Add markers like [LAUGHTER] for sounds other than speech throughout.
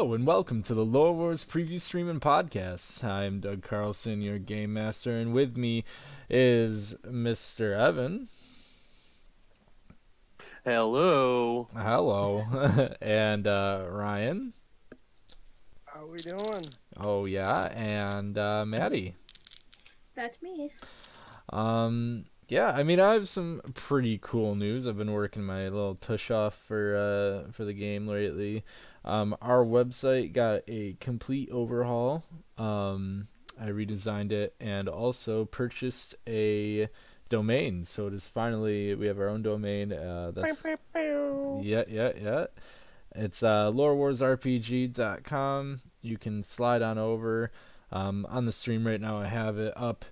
Hello and welcome to the Lore Wars preview stream and podcast. I'm Doug Carlson, your game master, and with me is Mr. Evan. Hello. Hello. [LAUGHS] and uh, Ryan. How we doing? Oh yeah, and uh, Maddie. That's me. Um, yeah, I mean, I have some pretty cool news. I've been working my little tush off for uh, for the game lately. Um, our website got a complete overhaul. Um, I redesigned it and also purchased a domain. So it is finally we have our own domain. Uh, that's yeah, yeah, yeah. It's uh, lorewarsrpg.com. You can slide on over. Um, on the stream right now, I have it up.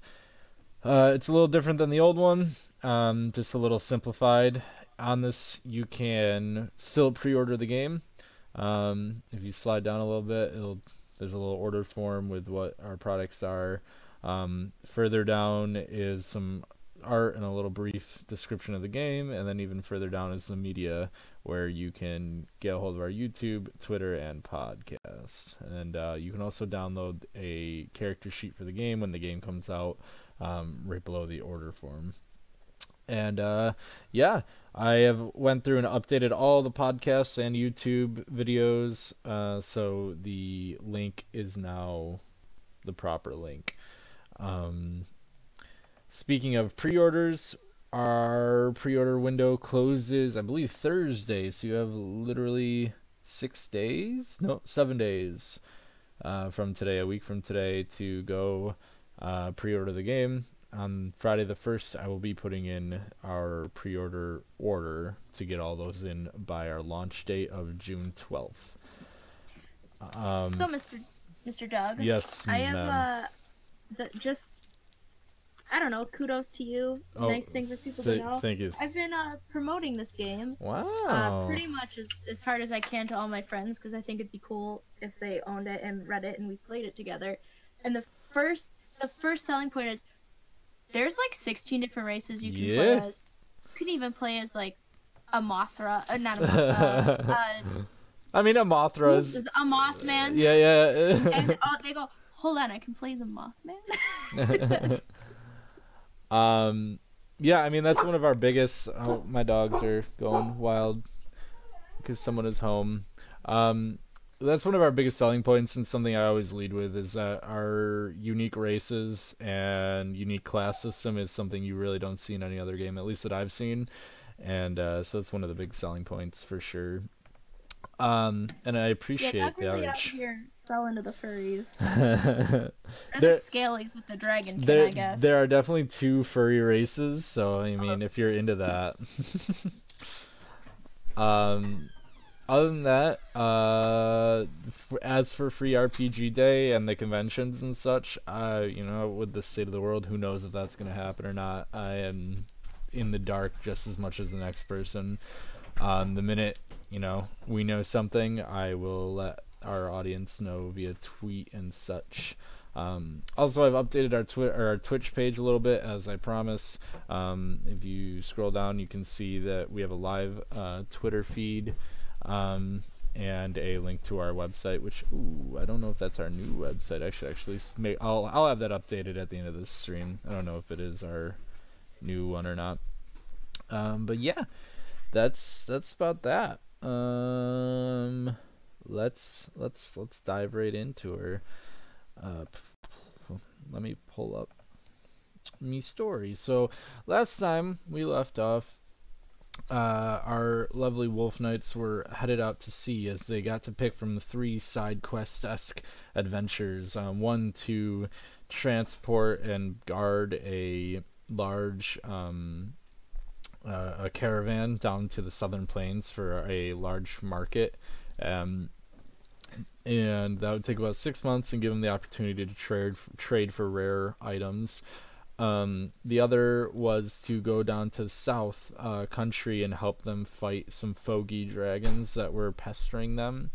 Uh, it's a little different than the old one, um, just a little simplified. On this, you can still pre-order the game. Um, if you slide down a little bit, there's a little order form with what our products are. Um, further down is some art and a little brief description of the game, and then even further down is the media where you can get a hold of our YouTube, Twitter, and podcast. And uh, you can also download a character sheet for the game when the game comes out, um, right below the order form. And uh, yeah, I have went through and updated all the podcasts and YouTube videos, uh, so the link is now the proper link. Um, Speaking of pre-orders, our pre-order window closes, I believe, Thursday. So you have literally six days, no, seven days uh, from today, a week from today, to go uh, pre-order the game. On Friday the first, I will be putting in our pre-order order to get all those in by our launch date of June twelfth. Um, so, Mr. Mr. Doug. yes, I have uh, the just I don't know. Kudos to you. Oh, nice thing for people Th- to know. Thank you. I've been uh, promoting this game Wow. uh, pretty much as, as hard as I can to all my friends because I think it'd be cool if they owned it and read it and we played it together. And the first the first selling point is there's like 16 different races you can Yeah. play as. You can even play as like a Mothra, uh, not a Mothra, uh, [LAUGHS] I mean, a Mothra is. a Mothman. Yeah, yeah. and oh, [LAUGHS] they go, hold on, I can play the Mothman. [LAUGHS] um, yeah, I mean that's one of our biggest. Oh, my dogs are going wild because someone is home. Um, that's one of our biggest selling points, and something I always lead with is that our unique races and unique class system is something you really don't see in any other game, at least that I've seen. And uh, so that's one of the big selling points for sure. Um, and I yeah, appreciate Doug the really out outreach. here selling to the furries. [LAUGHS] there, the scalies with the dragon kin, there, I guess. there are definitely two furry races, so I mean, Oh. if you're into that. [LAUGHS] um, other than that, uh, f- as for free RPG Day and the conventions and such, uh, you know, with the state of the world, who knows if that's gonna happen or not. I am in the dark just as much as the next person. Um, the minute you know we know something, I will let our audience know via tweet and such. Um, also, I've updated our Twi- our Twitch page a little bit, as I promised. Um, if you scroll down, you can see that we have a live uh, Twitter feed um, and a link to our website. Which, ooh, I don't know if that's our new website. I should actually make. I'll I'll have that updated at the end of this stream. I don't know if it is our new one or not. Um, but yeah, that's that's about that. Um, let's let's let's dive right into her. Uh, let me pull up me story. So last time we left off, uh, our lovely wolf knights were headed out to sea as they got to pick from the three side quest esque adventures. Um, one to transport and guard a large um, uh, a caravan down to the southern plains for a large market. Um, and that would take about six months and give them the opportunity to trade trade for rare items. Um, the other was to go down to south uh, country and help them fight some fogey dragons that were pestering them.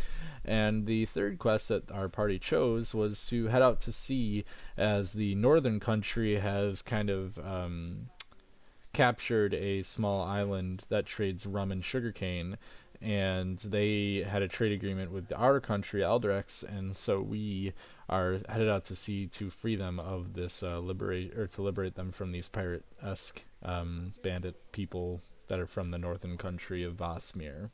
And the third quest that our party chose was to head out to sea, as the northern country has kind of um, captured a small island that trades rum and sugarcane and they had a trade agreement with our country, Alderax, and so we are headed out to sea to free them of this uh, liberate or to liberate them from these pirate-esque um, bandit people that are from the northern country of Vasmeer.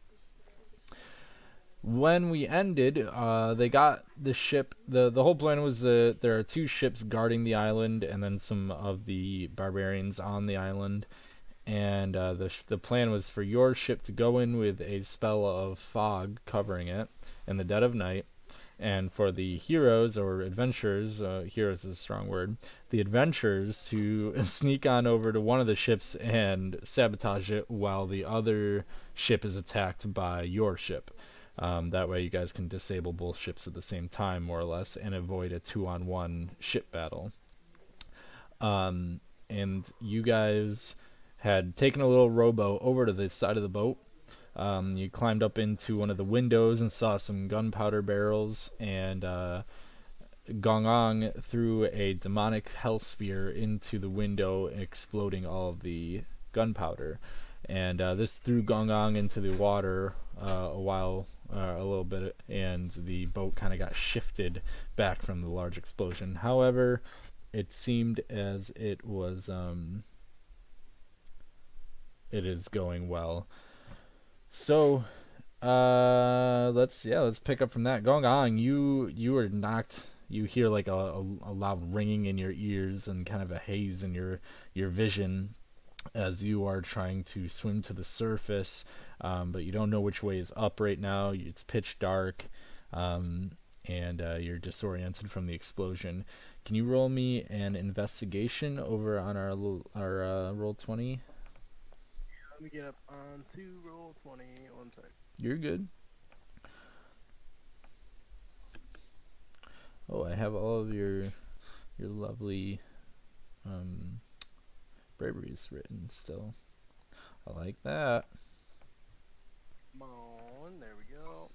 When we ended, uh, they got the ship. the The whole plan was that there are two ships guarding the island, and then some of the barbarians on the island and uh, the, the plan was for your ship to go in with a spell of fog covering it in the dead of night and for the heroes or adventurers uh, heroes is a strong word the adventurers to [LAUGHS] sneak on over to one of the ships and sabotage it while the other ship is attacked by your ship um, that way you guys can disable both ships at the same time more or less and avoid a two-on-one ship battle um, and you guys had taken a little rowboat over to the side of the boat. Um, you climbed up into one of the windows and saw some gunpowder barrels, and uh, Gong Ong threw a demonic hell spear into the window, exploding all the gunpowder. And uh, this threw Gong Ong into the water uh, a while, uh, a little bit, and the boat kind of got shifted back from the large explosion. However, it seemed as it was. Um, it is going well. So, uh, let's yeah, let's pick up from that. Gong Ong, you you are knocked. You hear like a, a, a loud ringing in your ears and kind of a haze in your your vision as you are trying to swim to the surface, um, but you don't know which way is up right now. It's pitch dark, um, and uh, you're disoriented from the explosion. Can you roll me an investigation over on our our uh, Roll20? Let me get up on two Roll20. One sec. You're good. Oh, I have all of your your lovely um, braveries written still. I like that. Come on, there we go.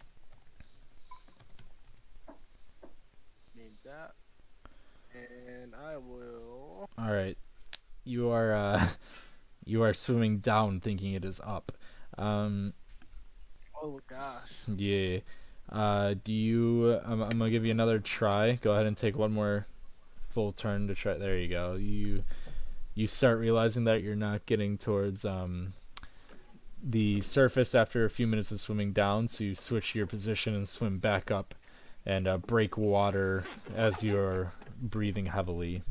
Need that. And I will. All right. You are uh [LAUGHS] you are swimming down thinking it is up. Um, oh gosh. Yeah. Uh, do you? I'm, I'm gonna give you another try. Go ahead and take one more full turn to try. There you go. You you start realizing that you're not getting towards um, the surface after a few minutes of swimming down. So you switch your position and swim back up, and uh, break water as you're breathing heavily.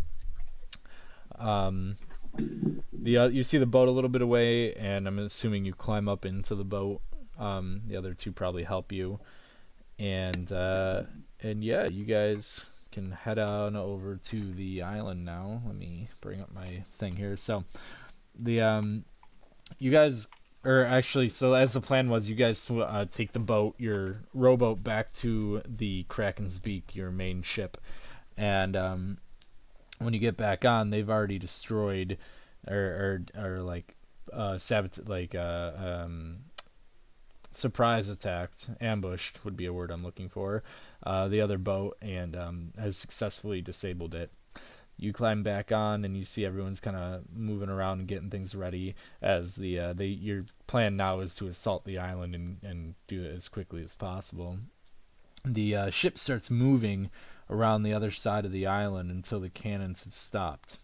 Um, the uh, you see the boat a little bit away, and I'm assuming you climb up into the boat. Um, the other two probably help you, and uh, and yeah, you guys can head on over to the island now. Let me bring up my thing here. So, the um, you guys, or actually, so as the plan was, you guys uh, take the boat, your rowboat, back to the Kraken's Beak, your main ship, and um, when you get back on, they've already destroyed or or, or like uh, sabot like uh, um, surprise attacked, ambushed would be a word I'm looking for, uh, the other boat and um, has successfully disabled it. You climb back on and you see everyone's kind of moving around and getting things ready. As the uh, they your plan now is to assault the island and, and do it as quickly as possible. The uh, ship starts moving around the other side of the island until the cannons have stopped.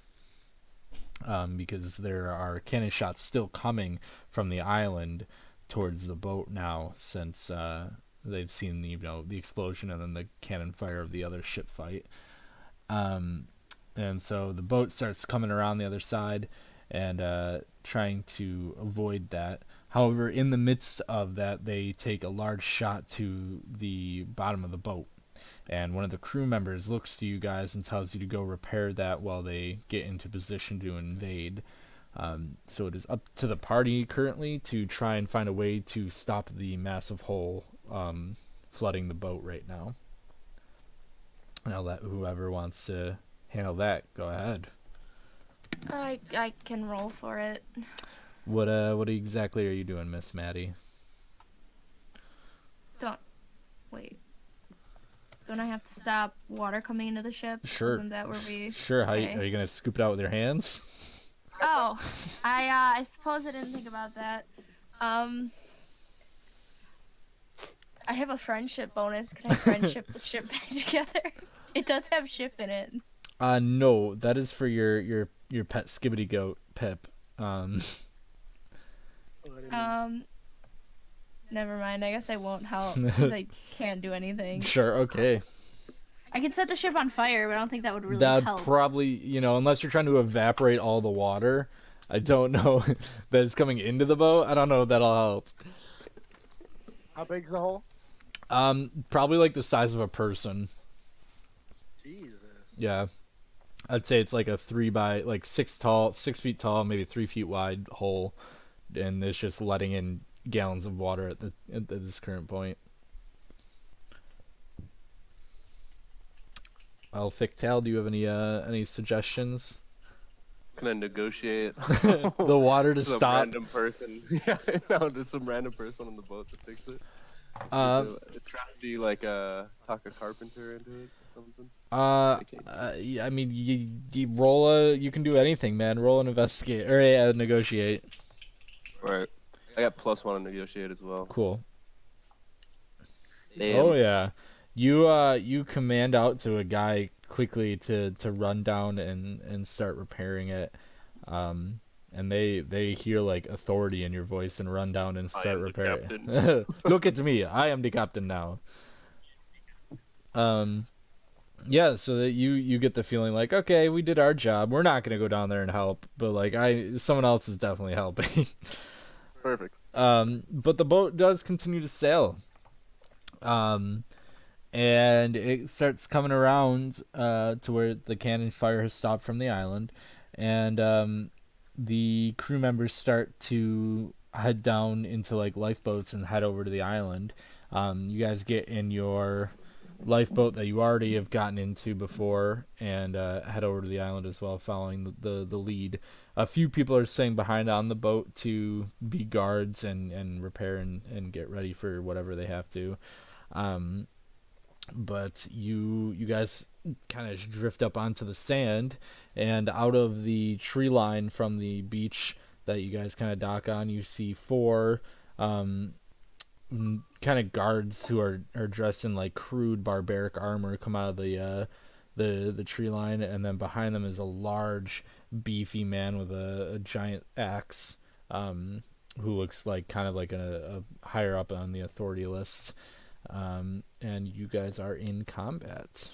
Um, because there are cannon shots still coming from the island towards the boat now, since uh, they've seen the, you know the explosion and then the cannon fire of the other ship fight. Um, and so the boat starts coming around the other side and uh, trying to avoid that. However, in the midst of that, they take a large shot to the bottom of the boat and one of the crew members looks to you guys and tells you to go repair that while they get into position to invade. Um, so it is up to the party currently to try and find a way to stop the massive hole um, flooding the boat right now. And I'll let whoever wants to handle that go ahead. I I can roll for it. What uh what exactly are you doing, Miss Maddie? Don't wait. Don't I have to stop water coming into the ship? Sure. Isn't that where we? Sure. How okay. you, are you gonna scoop it out with your hands? [LAUGHS] Oh, I uh, I suppose I didn't think about that. Um, I have a friendship bonus. Can I friendship [LAUGHS] the ship back [LAUGHS] together? It does have ship in it. Uh, no, that is for your your your pet skibbity goat Pip. Um, Oh, I didn't- Um. Never mind. I guess I won't help 'cause I [LAUGHS] can't do anything. sure, okay. I can set the ship on fire, but I don't think that would really That'd help. probably, you know, unless you're trying to evaporate all the water. I don't [LAUGHS] know [LAUGHS] that it's coming into the boat. I don't know if that'll help. How big's the hole? Um, probably like the size of a person. Jesus. Yeah, I'd say it's like a three by like six tall, six feet tall, maybe three feet wide hole, and it's just letting in gallons of water at the at this current point. Well, Fictal, do you have any uh any suggestions? Can I negotiate? [LAUGHS] [LAUGHS] the water to some stop. random person. [LAUGHS] yeah, no, there's some random person on the boat to fix it. Uh, Do a trusty like uh, talk a carpenter into it or something. uh, Okay. uh, I mean, you, you roll a, you can do anything, man. Roll and investigate, or yeah, negotiate. Right. I got plus one on negotiate as well. Cool. Damn. Oh yeah, you uh you command out to a guy quickly to to run down and and start repairing it, um, and they they hear like authority in your voice and run down and start am repairing. [LAUGHS] Look at me, I am the captain now. Um, yeah, so that you you get the feeling like okay, we did our job. We're not gonna go down there and help, but like I someone else is definitely helping. [LAUGHS] Perfect. Um, but the boat does continue to sail. Um, and it starts coming around uh, to where the cannon fire has stopped from the island, and um, the crew members start to head down into like lifeboats and head over to the island. Um, you guys get in your lifeboat that you already have gotten into before and uh, head over to the island as well, following the, the, the lead a few people are staying behind on the boat to be guards and, and repair and, and get ready for whatever they have to. Um, but you you guys kind of drift up onto the sand and out of the tree line from the beach that you guys kind of dock on, you see four um, kind of guards who are, are dressed in like crude barbaric armor come out of the uh, the the tree line, and then behind them is a large beefy man with a, a giant axe um, who looks like kind of like a, a higher up on the authority list. Um, and you guys are in combat.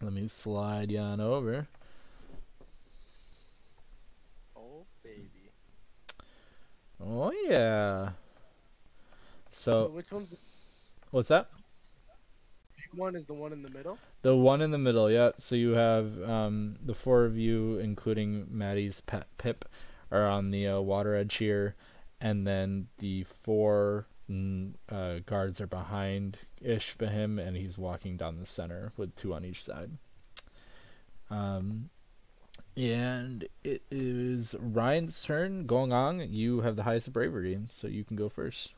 Let me slide you on over. Oh baby. oh yeah. So which one's what's that one? Is the one in the middle? the one in the middle yeah so you have um, the four of you including maddie's pet pip are on the uh, water edge here and then the four mm, uh, guards are behind Ishbahim, and he's walking down the center with two on each side. Um, and it is Ryan's turn. Gong Ong, you have the highest bravery, so you can go first.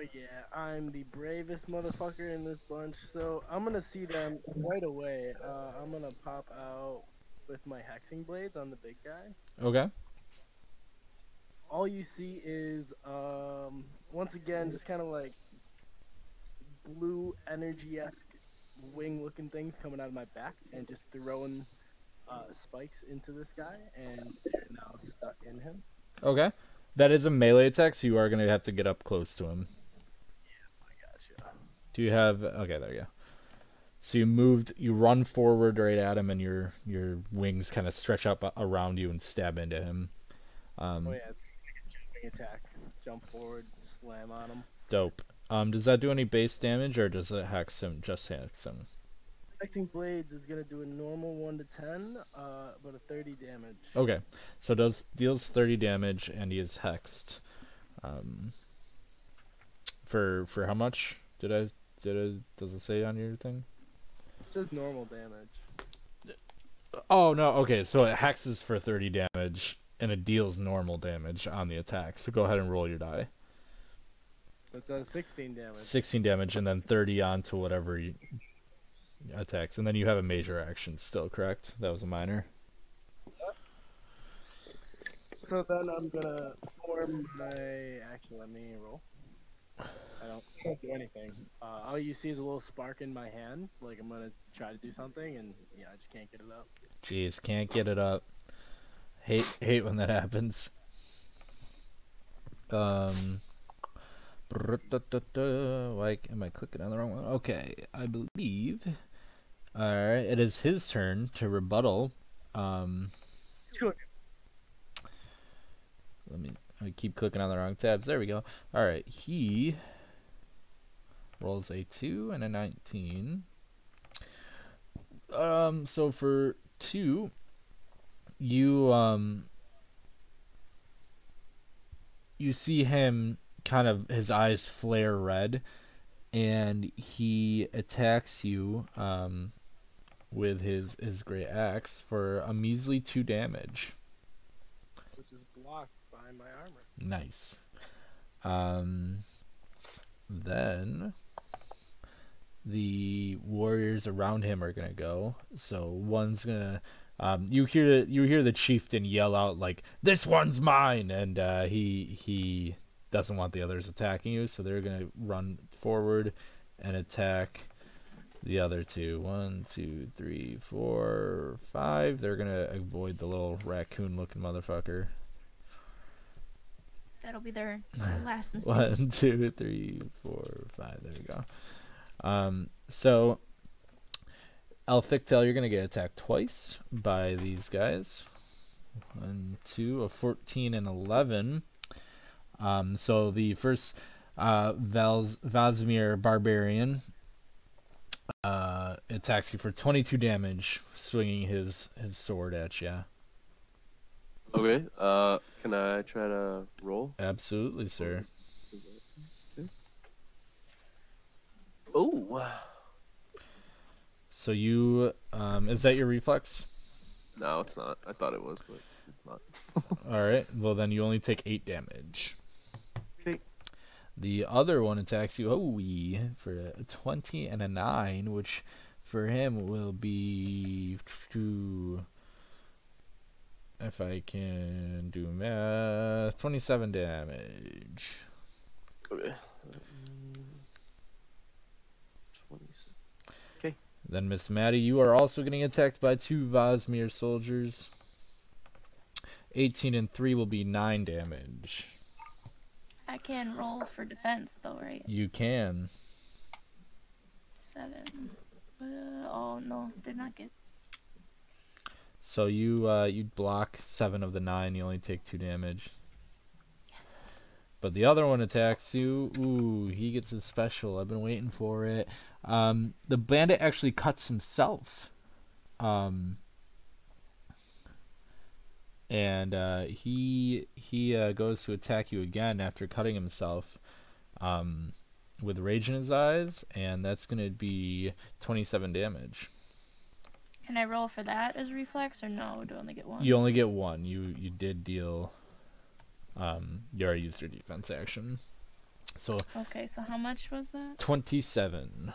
Oh yeah, I'm the bravest motherfucker in this bunch. So I'm gonna see them right away. Uh, I'm gonna pop out with my hexing blades on the big guy. Okay. all you see is um once again just kind of like blue energy esque wing looking things coming out of my back and just throwing uh, spikes into this guy and they're now stuck in him. Okay. That is a melee attack, so you are going to have to get up close to him. Do you have Okay, there you go. So you moved, you run forward right at him and your your wings kind of stretch up around you and stab into him. Um Oh yeah, it's like a jumping attack. Jump forward, slam on him. dope. Um does that do any base damage or does it hex him just hex him? Hexing blades is gonna do a normal one to ten, uh, but a thirty damage. Okay. So does deals 30 damage and he is hexed. Um for for how much? Did I did it does it say on your thing? Just normal damage. Oh no, okay, so it hexes for 30 damage and it deals normal damage on the attack. So go ahead and roll your die. So it does sixteen damage. 16 damage and then 30 on to whatever you attacks. And then you have a major action still, correct? That was a minor. So then I'm gonna form my. Actually, let me roll. Can't do anything. Uh, all you see is a little spark in my hand. Like I'm gonna try to do something, and yeah, I just can't get it up. Jeez, can't get it up. Hate hate when that happens. Um. Why am I clicking on the wrong one? Okay, I believe. All right, it is his turn to rebuttal. Um. Good. Let me. I keep clicking on the wrong tabs. There we go. All right, he rolls a two and a nineteen. Um. So for two, you um. You see him kind of his eyes flare red, and he attacks you um, with his his great axe for a measly two damage. Which is blocked by my armor. Nice. Um, then the warriors around him are gonna go. So one's gonna. Um, you hear you hear the chieftain yell out like, "This one's mine!" and uh, he he doesn't want the others attacking you, so they're gonna run forward and attack the other two. One, two, three, four, five. They're gonna avoid the little raccoon-looking motherfucker. That'll be their [LAUGHS] last mistake. One, two, three, four, five. There we go. Um, so, Elthictel, you're gonna get attacked twice by these guys. One, two, a 14 and 11. Um, so the first uh, Vals- Vasmeer Barbarian uh, attacks you for 22 damage, swinging his his sword at you. Okay. Uh, can I try to roll? Absolutely, sir. Oh. So you, um, is that your reflex? No, it's not. I thought it was, but it's not. [LAUGHS] All right. Well, then you only take eight damage. Okay. The other one attacks you, oh, we for a 20 and a 9, which for him will be. to- If I can do math, 27 damage. Okay. Twenty-six. Then, Miss Maddie, you are also getting attacked by two Vosmir soldiers. 18 and 3 will be 9 damage. I can roll for defense though, right? You can. Seven. Uh, oh no, did not get. So you uh, you block seven of the nine. You only take two damage. Yes. But the other one attacks you. Ooh, he gets his special. I've been waiting for it. Um, the bandit actually cuts himself. Um, and uh, he he uh, goes to attack you again after cutting himself. Um, with rage in his eyes, and that's gonna be 27 damage. Can I roll for that as reflex or no? Do I only get one? You only get one. You you did deal. Um, you already used your defense action. So Okay, so how much was that? twenty-seven.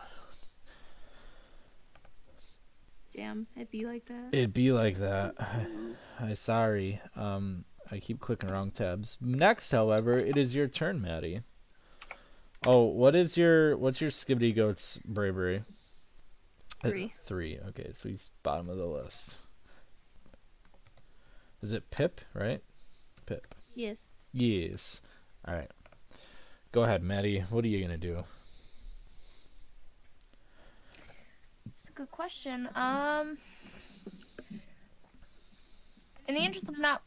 Damn, it'd be like that. It'd be like that. [SIGHS] I sorry. Um, I keep clicking wrong tabs. Next, however, it is your turn, Maddie. Oh, what is your what's your Skibbity Goat's bravery? Uh, Three. Three. Okay, so he's bottom of the list. Is it Pip? Right. Pip. Yes. Yes. All right. Go ahead, Maddie. What are you gonna do? It's a good question. Um, in the interest of not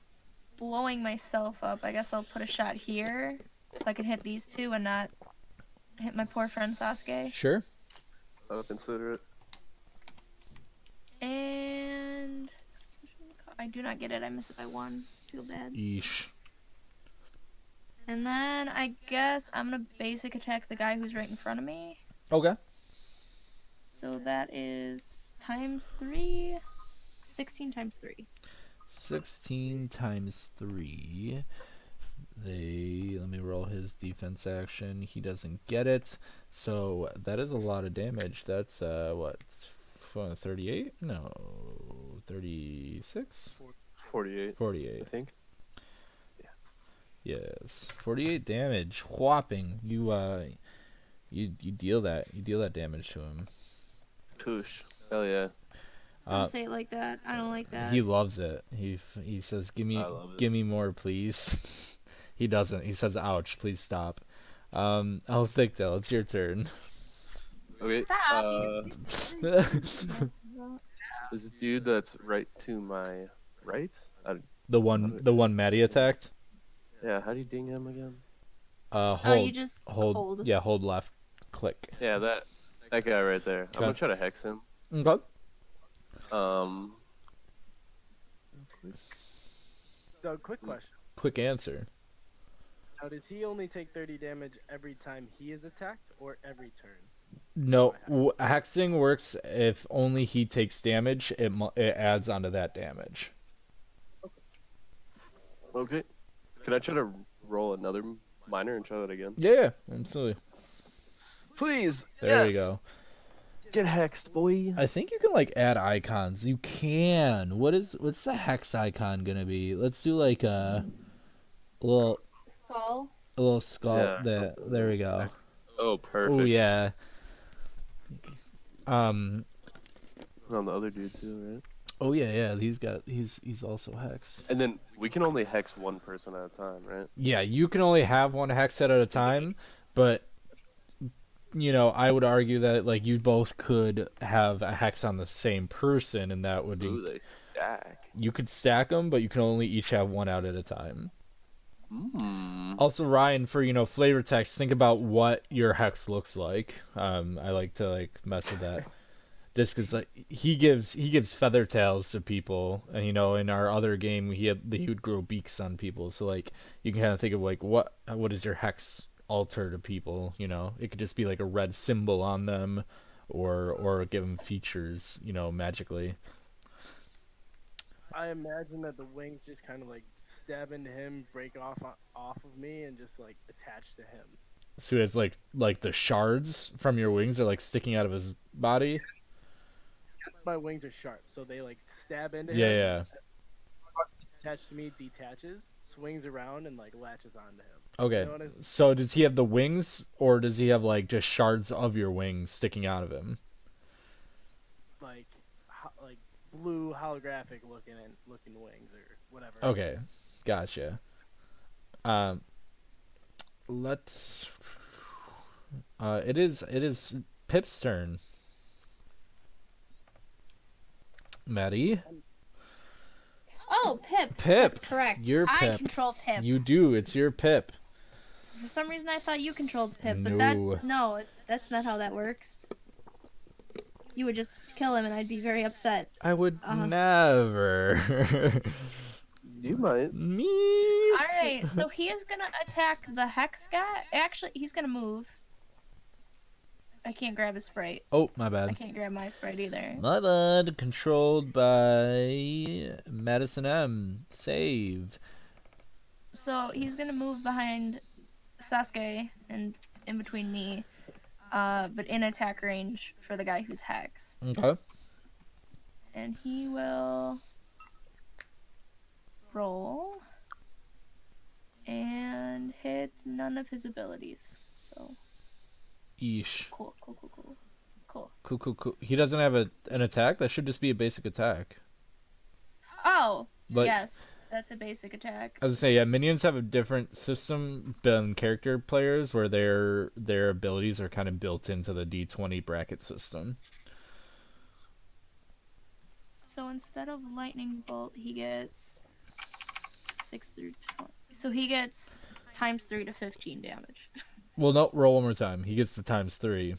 blowing myself up, I guess I'll put a shot here so I can hit these two and not hit my poor friend Sasuke. Sure. I'll consider it. And I do not get it. I miss it by one. Feel bad. Yeesh. And then I guess I'm gonna basic attack the guy who's right in front of me. Okay. So that is times three. 16 times three. 16 times 3. They let me roll his defense action. He doesn't get it. So that is a lot of damage. That's uh what? F- 38? No. 36? Forty-eight, 48. I 48. think. Yes. 48 damage. Whopping. You uh You you deal that you deal that damage to him. Tush. Hell yeah. Don't Uh, say it like that. I don't like that. he loves it. He he says, "Give me I love it. give me more, please." [LAUGHS] he doesn't. He says, "Ouch, please stop." Um, Elthicdale, it's your turn. [LAUGHS] Okay. Stop. Uh, [LAUGHS] this dude that's right to my right. I, the one the one Maddie attacked. yeah. How do you ding him again? Uh, oh, hold you just hold, hold. yeah hold left click. Yeah, that that guy right there. I'm gonna try to hex him. Okay. Um. So, quick question. Quick answer. Now, does he only take 30 damage every time he is attacked, or every turn? No, hexing works if only he takes damage. It it adds onto that damage. Okay. Can I try to roll another minor and try that again? Yeah, yeah, absolutely. Please. There yes! we go. Get hexed, boy. I think you can like add icons. You can. What is what's the hex icon gonna be? Let's do like a, little Skull. a little skull. Yeah, there, there we go. Oh, perfect. Oh yeah. Um. On the other dude too, right? Oh yeah, yeah. He's got. He's he's also hex. And then we can only hex one person at a time, right? Yeah, you can only have one hex set at a time, but you know, I would argue that like you both could have a hex on the same person, and that would be Ooh, they stack. you could stack them, but you can only each have one out at a time. Hmm. Also, Ryan, for you know flavor text, think about what your hex looks like. Um, I like to like mess with that. [LAUGHS] Just because like he gives he gives feather tails to people, and you know in our other game he had he would grow beaks on people. So like you can kind of think of like what what is your hex alter to people? You know, it could just be like a red symbol on them, or or give them features. You know, magically. I imagine that the wings just kind of like stab into him, break off off of me, and just like attach to him. So it's like like the shards from your wings are like sticking out of his body. That's my wings are sharp, so they like stab into Yeah, him. yeah. Attached to me, detaches, swings around, and like latches onto him. Okay. You know So does he have the wings, or does he have like just shards of your wings sticking out of him? Like, ho- like blue holographic looking and looking wings or whatever. Okay, gotcha. Um, let's. Uh, it is it is Pip's turn. Maddie, Oh, Pip. Pip, That's correct. you're I Pip. control Pip. you do. It's your Pip. For some reason, I thought you controlled Pip, but No. that no, that's not how that works. You would just kill him, and I'd be very upset. I would Uh-huh. never. [LAUGHS] You might. Me. All right, so he is gonna attack the hex guy. Actually, he's gonna move. I can't grab his sprite. Oh, my bad. I can't grab my sprite either. My bad. Controlled by Madison M. Save. So he's gonna move behind Sasuke and in between me, uh, but in attack range for the guy who's hexed. Okay. And he will roll and hit none of his abilities. So Eesh. cool, cool, cool, cool, cool. Cool, cool, cool. He doesn't have a an attack. That should just be a basic attack. Oh, But yes, that's a basic attack. as I say, yeah, minions have a different system than character players, where their their abilities are kind of built into the D twenty bracket system. So instead of lightning bolt, he gets six through twenty. So he gets times three to fifteen damage. [LAUGHS] Well, no, roll one more time. He gets the times three.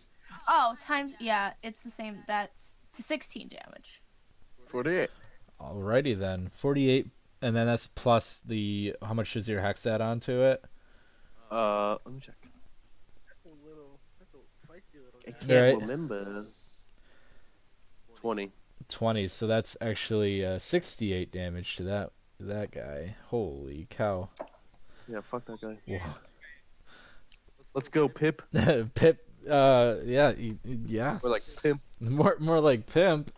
Oh, times yeah, it's the same. That's to sixteen damage. Forty-eight. Alrighty then, forty eight, and then that's plus the how much does your hex add on to it? Uh, let me check. That's a little. That's a feisty little I can't Right. remember. Twenty. 20 so that's actually uh, 68 damage to that that guy holy cow Yeah, fuck that guy. Whoa. Let's go, Pip. [LAUGHS] pip uh yeah y- y- yeah Or like pimp. [LAUGHS] more more like pimp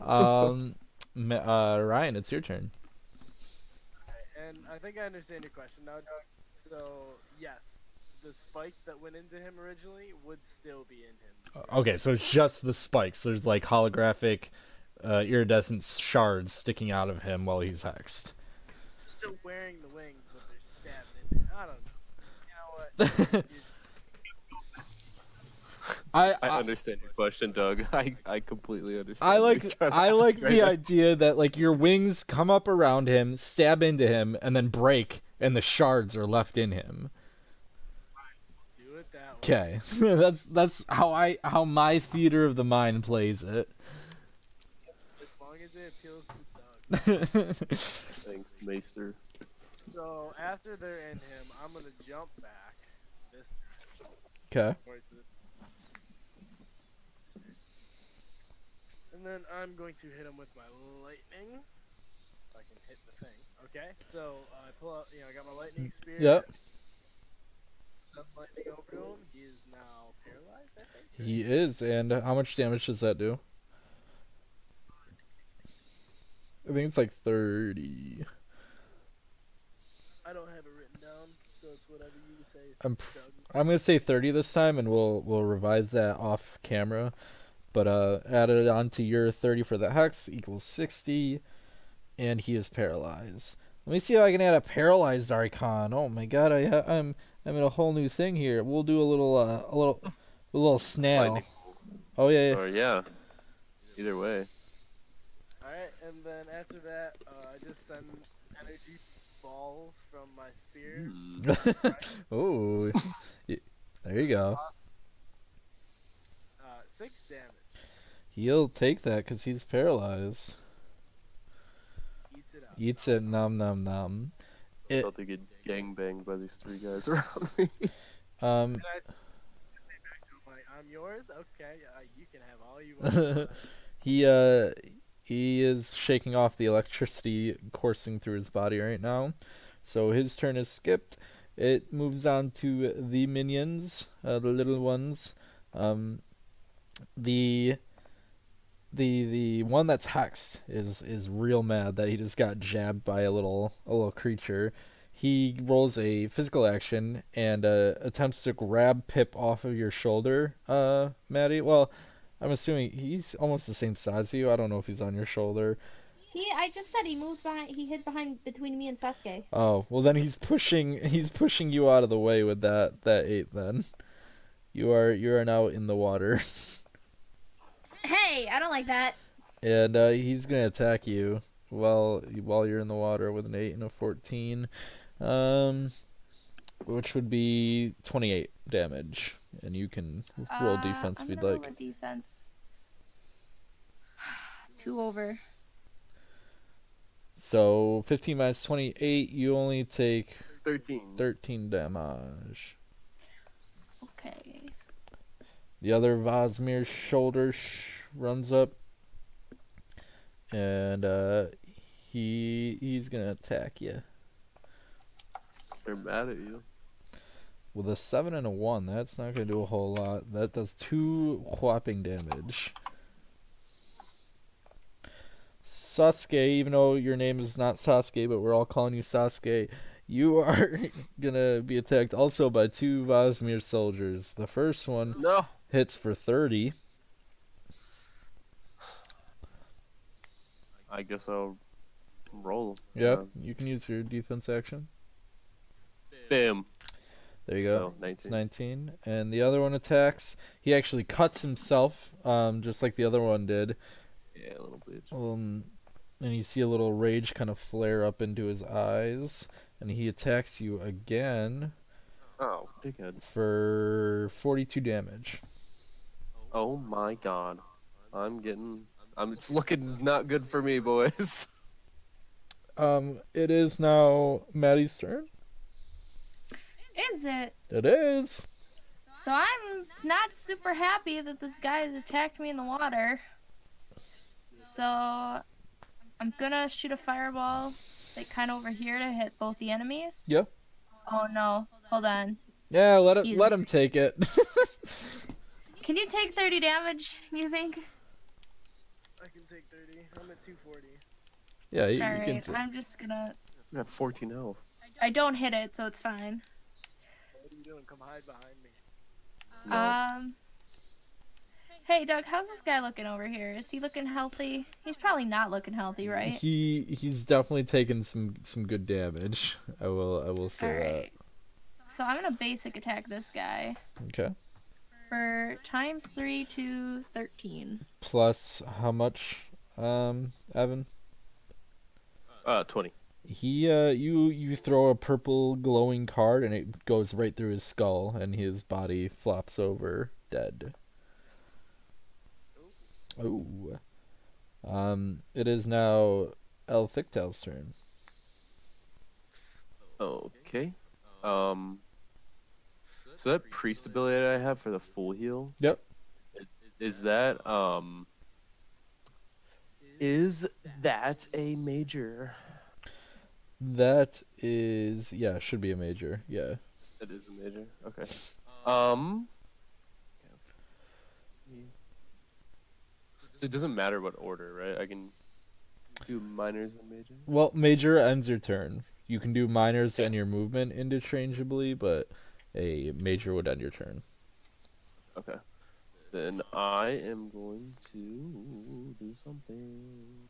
um [LAUGHS] uh ryan it's your turn And I think I understand your question now, Doug. So yes, the spikes that went into him originally would still be in him. Okay, so it's just the spikes. There's like holographic, uh, iridescent shards sticking out of him while he's hexed. Still wearing the wings, but they're stabbed in. I don't know. You know what? [LAUGHS] I, I I understand your question, Doug. [LAUGHS] I, I completely understand. I like I ask like right the now. idea that like your wings come up around him, stab into him, and then break, and the shards are left in him. Do it that. Okay, [LAUGHS] that's that's how I how my theater of the mind plays it. As long as it appeals to Doug. Thanks, Maester. So after they're in him, I'm gonna jump back this okay. And then I'm going to hit him with my lightning. If I can hit the thing. Okay, so uh, I pull out, you know, I got my lightning spear. Yep. Send lightning over to him. He is now paralyzed, I think. He is, and how much damage does that do? I think it's like thirty. I don't have it written down, so it's whatever you say. I'm pr- I'm gonna say 30 this time, and we'll we'll revise that off camera. But uh, add it onto your 30 for the hex equals 60, and he is paralyzed. Let me see if I can add a paralyzed Archon. Oh my god, I ha- I'm I'm in a whole new thing here. We'll do a little uh, a little a little snail. Oh yeah, yeah. Or yeah. Either way. Alright, and then after that, uh, I just send energy balls from my spear. [LAUGHS] Oh, there you go. Uh, six damage. He'll take that because he's paralyzed. Eats it up. Eats it, nom nom nom. It- About to get gangbanged by these three guys [LAUGHS] around me. Um, And I, I say back to him, like, I'm yours? Okay, uh, you can have all you [LAUGHS] want. he uh he is shaking off the electricity coursing through his body right now. So his turn is skipped. It moves on to the minions uh, the little ones. Um the the the one that's hexed is is real mad that he just got jabbed by a little a little creature. He rolls a physical action and uh, attempts to grab Pip off of your shoulder, uh, Maddie. Well, I'm assuming he's almost the same size as you. I don't know if he's on your shoulder. He, I just said he moved behind. He hid behind between me and Sasuke. Oh, well then he's pushing [LAUGHS] he's pushing you out of the way with that that eight then. You are you are now in the water. [LAUGHS] Hey, I don't like that. and uh, he's gonna attack you while while you're in the water with an eight and a fourteen, um, which would be twenty-eight damage, and you can roll Uh, defense I'm if you'd gonna like. roll a defense. [SIGHS] Two over. So fifteen minus twenty-eight, you only take 13. thirteen damage. Okay. The other Vosmir's shoulder sh- runs up, and uh, he he's gonna attack you. They're mad at you. With a 7 and a 1, that's not going to do a whole lot. That does 2 whopping damage. Sasuke, even though your name is not Sasuke, but we're all calling you Sasuke, you [LAUGHS] are going to be attacked also by two Vosmir soldiers. The first one No. hits for 30. I guess I'll roll. Yep, Uh, you can use your defense action. bam. There you go. No, 19. 19 and the other one attacks he actually cuts himself um, just like the other one did Yeah, a little bitch. um, and you see a little rage kind of flare up into his eyes and he attacks you again Oh, dickhead. for 42 damage Oh my god. I'm getting. I'm. It's looking not good for me, boys. [LAUGHS] um, it is now maddie's turn Is it? it is So I'm not super happy that this guy has attacked me in the water. So I'm gonna shoot a fireball, like kind of over here to hit both the enemies. Yeah. Oh no! Hold on. yeah let it Easy. let him take it [LAUGHS] Can you take 30 damage? You think? I can take 30. I'm at 240. yeah you, All you can right. t- I'm just gonna. I have 14 health. I don't hit it, so it's fine. What are doing? Come hide behind me. No. Um. Hey, Doug, how's this guy looking over here? Is he looking healthy? He's probably not looking healthy, right? He he's definitely taken some some good damage. I will I will say Alright. So I'm gonna basic attack this guy. Okay. for times three to thirteen. Plus how much, um, Evan? Uh, twenty. He uh you you throw a purple glowing card and it goes right through his skull and his body flops over dead. Oh. Um it is now El Thicktail's turn. Okay. Um. So that priest ability I have for the full heal. Yep. Is that um. Is that a major? That is yeah, should be a major. Yeah. It is a major. Okay. Um. So it doesn't matter what order, right? I can do minors and majors. Well, major ends your turn. You can do minors and your movement interchangeably, but a major would end your turn. Okay. Then I am going to do something.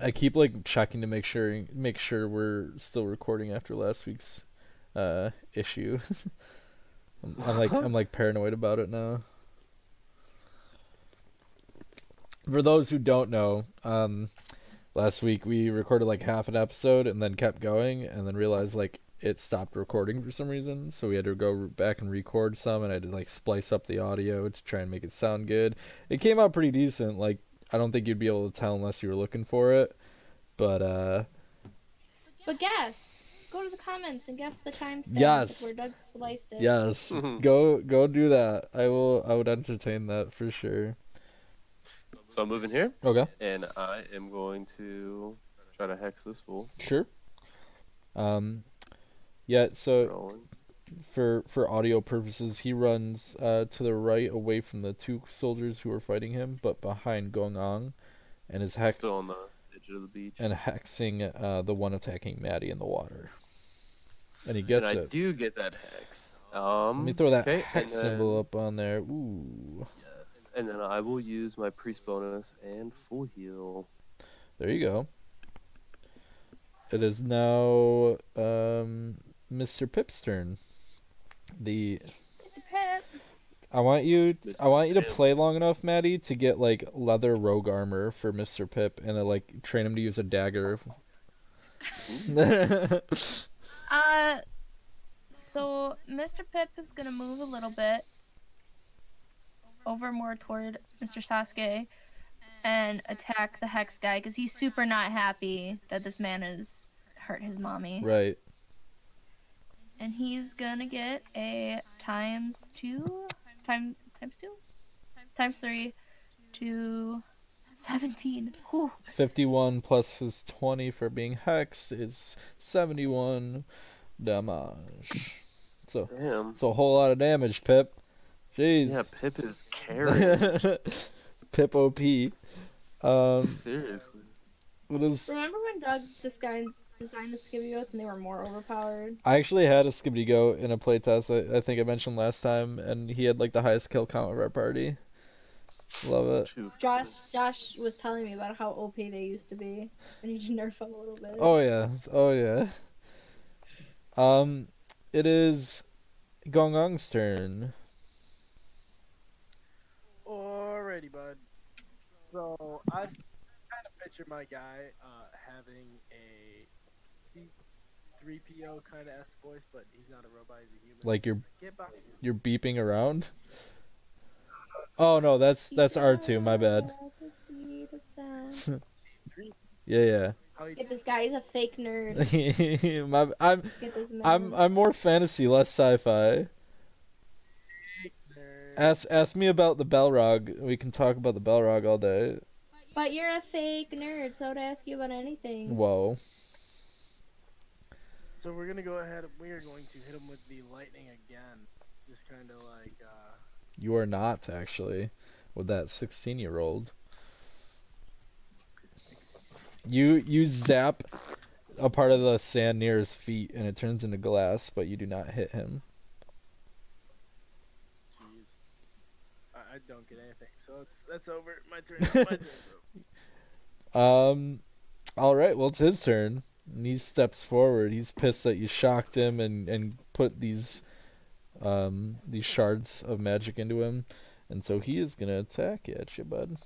I keep like checking to make sure make sure we're still recording after last week's uh issue. [LAUGHS] I'm, I'm like I'm like paranoid about it now. For those who don't know, um last week we recorded like half an episode and then kept going and then realized like it stopped recording for some reason, so we had to go back and record some and I had to like splice up the audio to try and make it sound good. It came out pretty decent, like I don't think you'd be able to tell unless you were looking for it. But uh But guess. Go to the comments and guess the timestamp Yes. where Doug spliced it. yes, [LAUGHS] Mhm. go go do that. I will I would entertain that for sure. So I'm moving here, Okay, and I am going to try to hex this fool. sure. Um yeah, so Rolling. For for audio purposes, he runs uh to the right away from the two soldiers who are fighting him, but behind Gong Ong and is hex Still on the edge of the beach. and hexing uh the one attacking Maddie in the water. And he gets And I it. do get that hex. Um, Let me throw that okay, hex and symbol up on there. Ooh. Yes. And then I will use my priest bonus and full heal. There you go. It is now um, Mr. Pip's turn. The Pip. I want you I want you to Pip. play long enough, Maddie, to get like leather rogue armor for Mr. Pip and then like train him to use a dagger. [LAUGHS] Uh, so Mr. Pip is gonna move a little bit over more toward Mr. Sasuke and attack the hex guy because he's super not happy that this man has hurt his mommy. right. And he's gonna get a times two, time times two, times three, to seventeen. Whew. 51 plus his 20 for being hexed is 71 damage. So Damn. it's a whole lot of damage, Pip. Jeez. Yeah, Pip is [LAUGHS] carrying. Pip OP. Um, Seriously. what is? Remember when Doug designed designed the skibby goats and they were more overpowered? I actually had a Skibbity Goat in a playtest. I, I think I mentioned last time, and he had like the highest kill count of our party. Love it. Josh Josh was telling me about how OP they used to be, and need to [LAUGHS] nerf them a little bit. Oh yeah. Oh yeah. Um, it is Gong Ong's turn. Alrighty, bud. So I kind of picture my guy uh, having a C3PO kind of s voice, but he's not a robot; he's a human. Like you're you're beeping around. Oh no, that's that's R two. My bad. The [LAUGHS] speed of sound. Yeah, How you Get this guy, he's a fake nerd. [LAUGHS] my, I'm Get this man. I'm I'm more fantasy, less sci-fi. Ask ask me about the Balrog. We can talk about the Balrog all day. But you're a fake nerd, so to ask you about anything. Whoa. So we're gonna go ahead. We are going to hit him with the lightning again. Just kind of like. Uh, You are not actually with that 16 year old. You you zap a part of the sand near his feet, and it turns into glass, but you do not hit him. Jeez. I, I don't get anything, so that's that's over. My turn. My [LAUGHS] turn. Um, all right. Well, it's his turn. And he steps forward. He's pissed that you shocked him and and put these um these shards of magic into him, and so he is gonna attack at you, bud.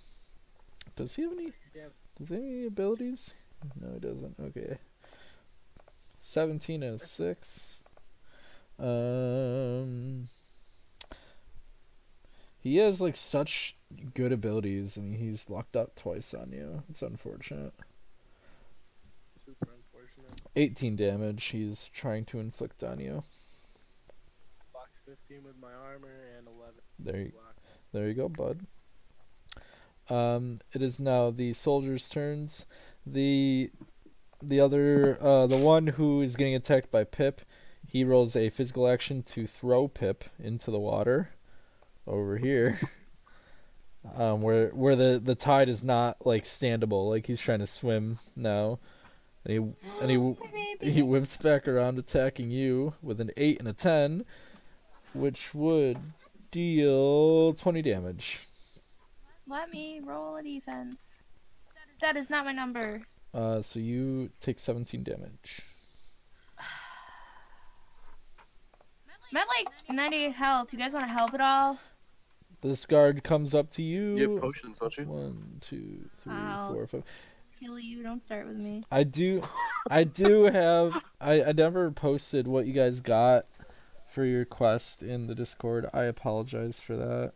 Does he have any? Does he have any abilities? No, he doesn't. Okay. Seventeen and six. Um. He has like such good abilities, I and he's locked up twice on you. It's unfortunate. Super unfortunate. 18 damage he's trying to inflict on you. Box 15 with my armor and 11 There you, there you go, bud. Um, it is now the soldiers' turns. The the other uh, the one who is getting attacked by Pip, he rolls a physical action to throw Pip into the water over here. [LAUGHS] um, where where the, the tide is not like standable, like he's trying to swim now. And he and [GASPS] he he whips back around attacking you with an 8 and a 10 which would deal 20 damage Let me roll a defense. That is not my number. uh, so you take 17 damage [SIGHS] I'm at like 98 health. You guys want to help at all? this guard comes up to you You have potions, don't you? one two three Ow. four five Kill you. Don't start with me. i do [LAUGHS] i do have I, I never posted what you guys got for your quest in the discord i apologize for that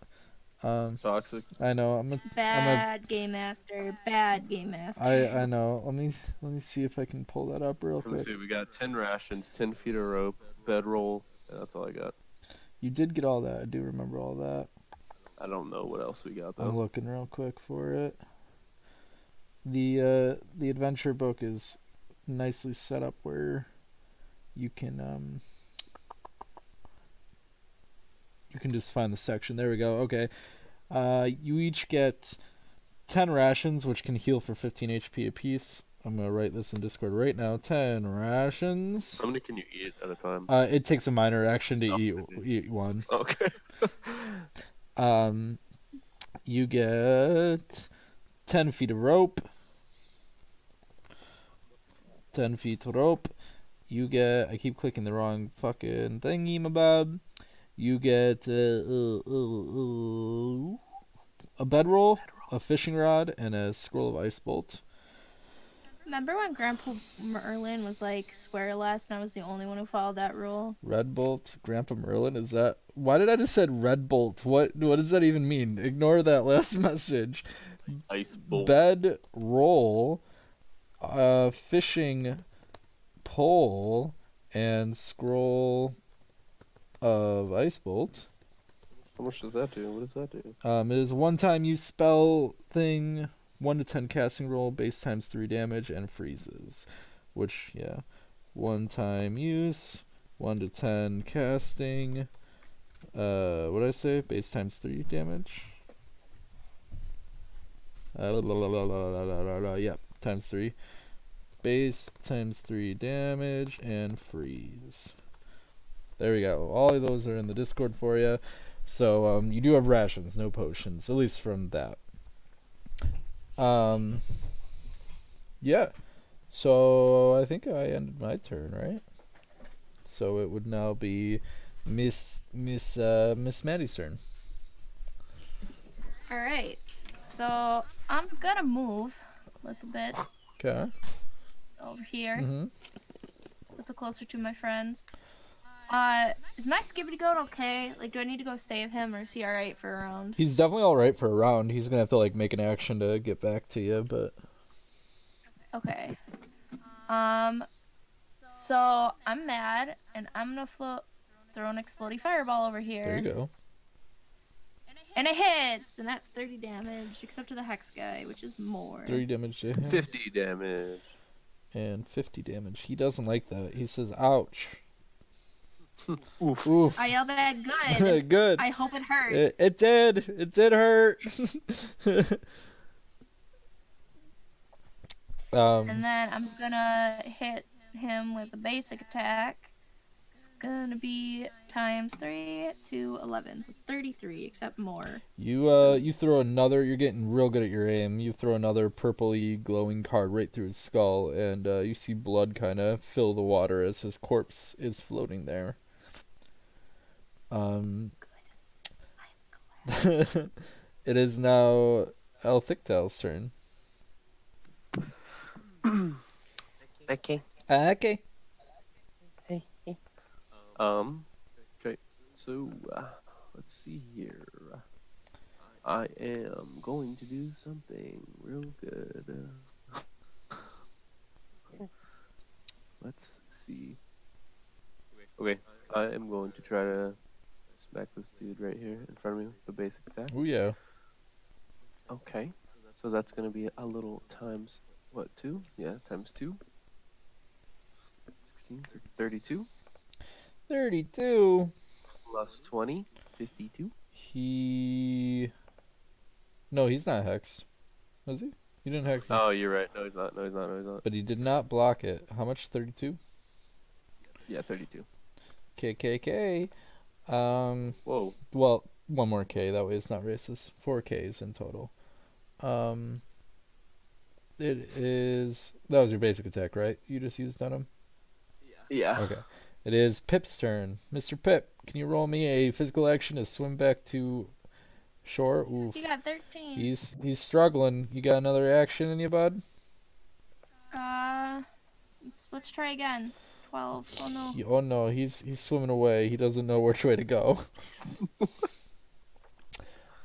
um Toxic. i know i'm a Bad game master. Bad game master. I I know. Let me let me see if I can pull that up real quick. Let me see. We got ten rations, ten feet of rope, bedroll. Yeah, that's all I got. You did get all that. I do remember all that. I don't know what else we got I'm looking real quick for it. The uh the adventure book is nicely set up where you can um you can just find the section. There we go. Okay. Uh you each get 10 rations which can heal for 15 HP apiece. I'm going to write this in Discord right now. 10 rations. How many can you eat at a time? Uh, it takes a minor action to Stop eat it. eat one. Okay. [LAUGHS] Um, you get ten feet of rope. Ten feet of rope. You get. I keep clicking the wrong fucking thingy, my bub. You get uh, uh, uh, uh, a bedroll, a fishing rod, and a scroll of ice bolt. Remember when Grandpa Merlin was like swear less and I was the only one who followed that rule? Red bolt, Grandpa Merlin. Is that? Why did I just said red bolt? What? What does that even mean? Ignore that last [LAUGHS] message. Ice bolt. bed roll, uh, fishing pole, and scroll of ice bolt. How much does that do? What does that do? Um, it is one-time use spell thing, one to ten casting roll, base times three damage, and freezes. Which, yeah, one-time use, one to ten casting. Uh, what did I say? Base times three damage. Uh, yeah, times three. Base times three damage and freeze. There we go. All of those are in the Discord for you. So um, you do have rations, no potions, at least from that. Um, yeah. So I think I ended my turn, right? So it would now be Miss Miss uh, Miss Maddie's turn. All right. So I'm gonna move a little bit Okay. over here, hmm a little closer to my friends. Uh, is my skibbity goat okay? Like, do I need to go save him, or is he all right for a round? He's definitely all right for a round. He's gonna have to like make an action to get back to you, but Okay. Um. So I'm mad, and I'm gonna float, throw an exploding fireball over here. there you go. And it hits, and that's 30 damage, except to the hex guy, which is more. Three damage to him. Fifty damage. and 50 damage. He doesn't like that. He says, "Ouch." [LAUGHS] Oof. Oof. I yelled at [LAUGHS] good. Good. I hope it hurt. It, it did. It did hurt. [LAUGHS] Um, And then I'm gonna hit him with a basic attack. It's gonna be times three to eleven, so thirty-three, except more. you uh, you throw another. You're getting real good at your aim. You throw another purpley glowing card right through his skull, and uh, you see blood kind of fill the water as his corpse is floating there. Um, [LAUGHS] it is now El Thicktail's turn. [COUGHS] Okay. Okay. Um. So uh, let's see here. I am going to do something real good. let's see. Okay. I am going to try to smack this dude right here in front of me with the basic attack. Oh yeah. Okay. So that's going to be a little times what two? Yeah, times two. 16, 32 Thirty-two. Plus 20, 52. He. No, he's not Hex. Was he? He didn't hex him. Oh, you're right. No, he's not. No, he's not. No, he's not. But he did not block it. How much? 32? Yeah, 32. KKK. Um, Whoa. well, one more K. That way it's not racist. Four Ks in total. Um, it is. That was your basic attack, right? You just used on him? Yeah. Yeah. Okay. It is Pip's turn. Mr. Pip, can you roll me a physical action to swim back to shore? Oof. You got thirteen. He's he's struggling. You got another action in you, bud? Uh, let's, let's try again. Twelve. Oh no. Y- Oh no, he's he's swimming away. He doesn't know which way to go.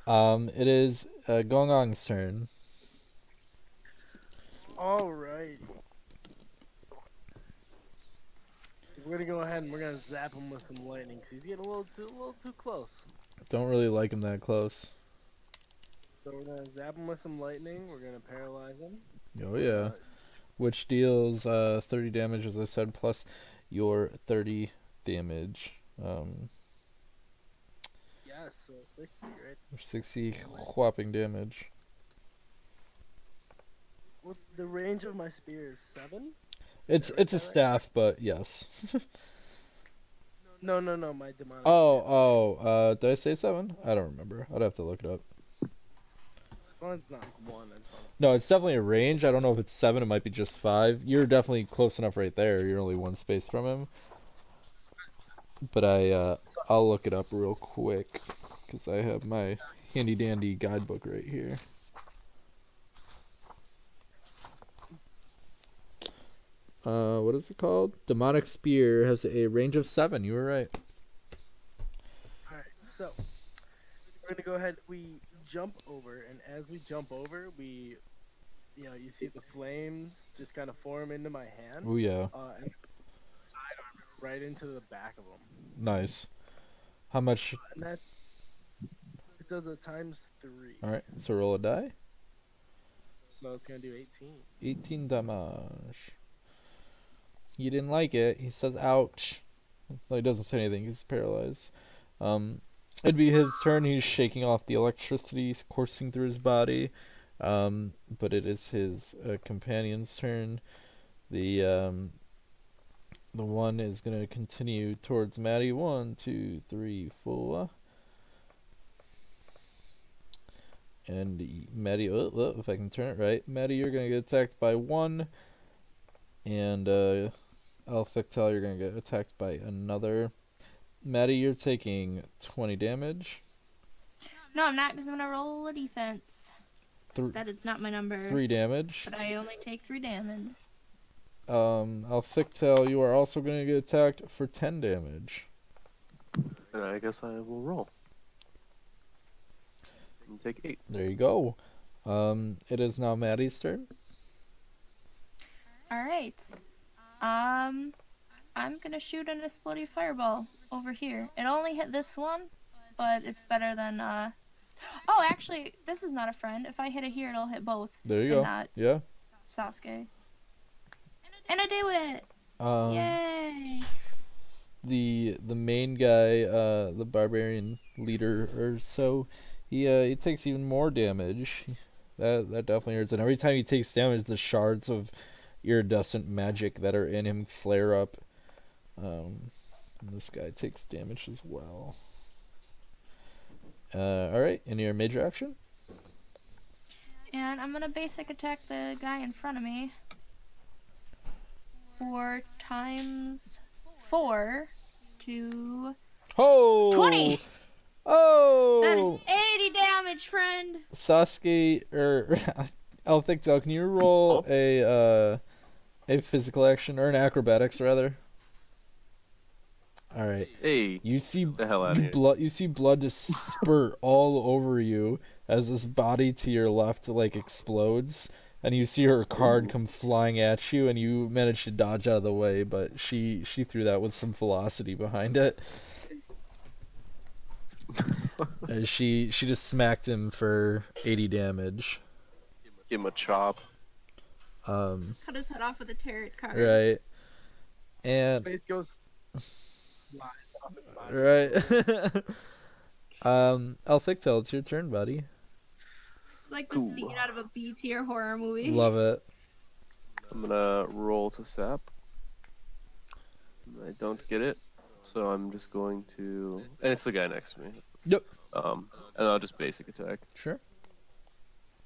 [LAUGHS] um, it is uh, Gong Ong's turn. Alright. We're gonna go ahead and we're gonna zap him with some lightning because he's getting a little too a little too close. I don't really like him that close. So we're gonna zap him with some lightning. We're gonna paralyze him. Oh yeah, which deals uh 30 damage, as I said, plus your 30 damage. Um, Yes, so 60, right? 60 whopping damage. What the range of my spear is seven? It's it's a staff, but yes. No, no, no, my demonic. oh oh, uh, did I say seven? I don't remember. I'd have to look it up. As it's not one, that's fine. No, it's definitely a range. I don't know if it's seven. It might be just five. You're definitely close enough right there. You're only one space from him. But I, uh, I'll look it up real quick because I have my handy dandy guidebook right here. Uh, what is it called? Demonic spear has a range of seven. You were right. Alright, so we're gonna go ahead. We jump over, and as we jump over, we, you know, you see the flames just kind of form into my hand, Oh yeah, uh, and sidearm right into the back of them, nice. How much? and that's it does a times three, All right, so roll a die. so it's gonna do eighteen. 18 damage. He didn't like it. He says, ouch. He doesn't say anything. He's paralyzed. Um, it'd be his turn. He's shaking off the electricity coursing through his body. Um, but it is his uh, companion's turn. The um, the one is gonna continue towards Maddie. One, two, three, four. And Maddie, oh, oh, if I can turn it right, Maddie, you're gonna get attacked by one, and uh, El Thicktail, you're gonna get attacked by another. Maddie, you're taking 20 damage. No, I'm not because I'm gonna roll a defense. Th- That is not my number. three damage. But I only take three damage. Um, El Thicktail, you are also gonna get attacked for 10 damage. And I guess I will roll. And take eight. There you go. Um, it is now Maddie's turn. All right. Um, I'm gonna shoot an exploding fireball over here. It only hit this one, but it's better than uh. Oh, actually, this is not a friend. If I hit it here, it'll hit both. There you go. Not Yeah. Sasuke. And I do it! Um, Yay! the the main guy, uh, the barbarian leader or so, he uh, he takes even more damage. That that definitely hurts. And every time he takes damage, the shards of iridescent magic that are in him flare up. Um, and this guy takes damage as well. Uh, all right, any your major action. And I'm gonna basic attack the guy in front of me. Four times four to Oh, 20. Oh, is 80 damage, friend. Sasuke [LAUGHS] or El Thicktail, can you roll a uh, a physical action or an acrobatics rather? All right. Hey, You see the hell out of here. blood. You see blood just spurt [LAUGHS] all over you as this body to your left like explodes, and you see her card come flying at you, and you manage to dodge out of the way, but she she threw that with some velocity behind it. [LAUGHS] As she she just smacked him for 80 damage. Give him a chop. Um, Cut his head off with a tarot card. right. And Space goes. flies off his body. right. [LAUGHS] um, El Thicktail, it's your turn, buddy. It's like the Cool. scene out of a B tier horror movie. Love it. I'm gonna roll to sap. I don't get it, so I'm just going to, and it's the guy next to me. Yep. Um, and I'll just basic attack. Sure.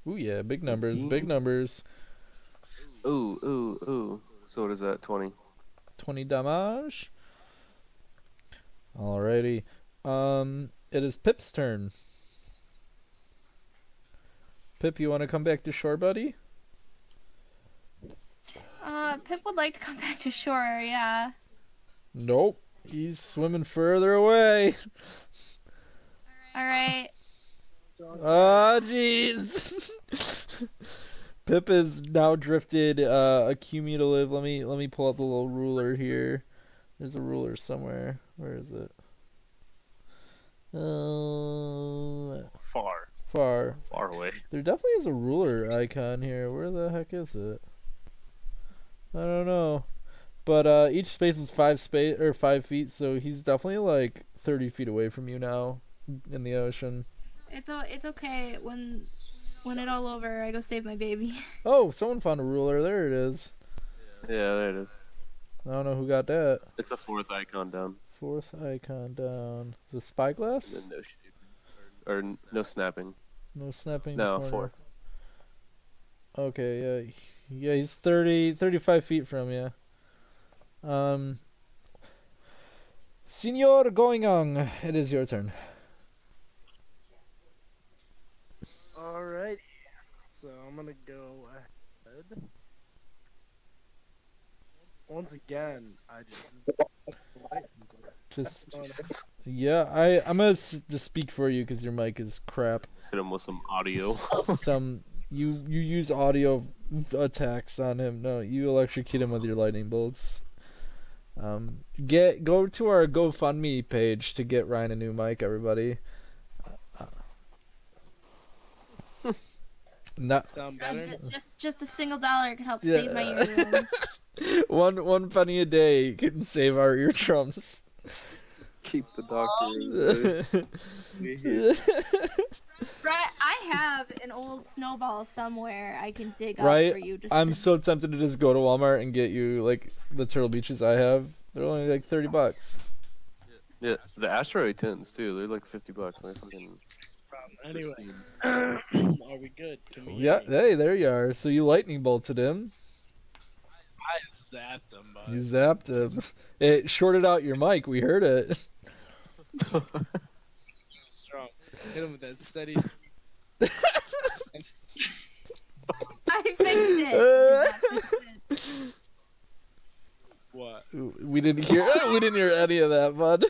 Ooh yeah, big numbers, big numbers. Ooh, ooh, ooh. So what is that? Twenty. 20 damage. Alrighty. Um, it is Pip's turn. Pip, you want to come back to shore, buddy? Uh, Pip would like to come [LAUGHS] back to shore, yeah. Nope. He's swimming further away. Alright. [LAUGHS] Ah, jeez. [LAUGHS] Pip is now drifted uh, a cumulative. Let me let me pull out the little ruler here. There's a ruler somewhere. Where is it? Uh, Far, far. far away. There definitely is a ruler icon here. Where the heck is it? I don't know. But uh, each space is five space or five feet, so he's definitely like thirty feet away from you now in the ocean. It's, o- it's okay. When when it all over, I go save my baby. [LAUGHS] Oh, someone found a ruler. There it is. Yeah, there it is. I don't know who got that. It's the fourth icon down. Fourth icon down. The spyglass? And no shaping. Or, or no snapping. No snapping. No, corner. four. Okay, yeah. Yeah, he's 30, 35 feet from you. Um, Senor Gong Ong, it is your turn. Alright. So I'm gonna go ahead. Once again, I just. Just yeah, I I'm gonna s- just speak for you because your mic is crap. Hit him with some audio. [LAUGHS] Some you you use audio attacks on him. No, you electrocute him with your lightning bolts. Um, get go to our GoFundMe page to get Ryan a new mic, everybody. Not Sound Uh, d- just just a single dollar can help Yeah. save my earrings. [LAUGHS] one one penny a day can save our eardrums. Keep the doctor. [LAUGHS] [LAUGHS] right, I have an old snowball somewhere I can dig Right, up for you. Just I'm to... so tempted to just go to Walmart and get you like the turtle beaches I have. They're only like thirty bucks. yeah, the asteroid tins too. They're like fifty bucks. and They're fucking Anyway, [CLEARS THROAT] are we good? Can we Yeah, me? hey, there you are. So you lightning bolted him. I zapped them, You zapped him. [LAUGHS] It shorted out your mic. We heard it. he strong. Hit him with that steady. I fixed it. I fixed it. What? We didn't hear. [LAUGHS] We didn't hear any of that, bud.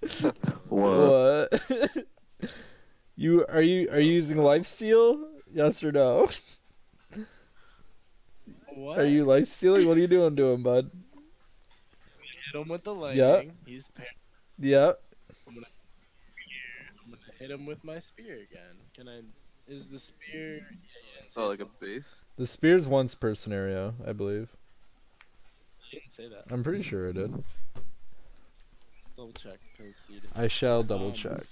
[LAUGHS] What? What? You are you are you using life steal? Yes or no? What? Are you life stealing? What are you doing to him, bud? hit him with the lightning? Yeah. He's par- Yeah. I'm gonna hit him with my spear again. Can I? Is the spear? Yeah, yeah. It Oh, like a base. The spear's once per scenario, I believe. didn't say that. I'm pretty sure it did. Double check. I shall double Um, check.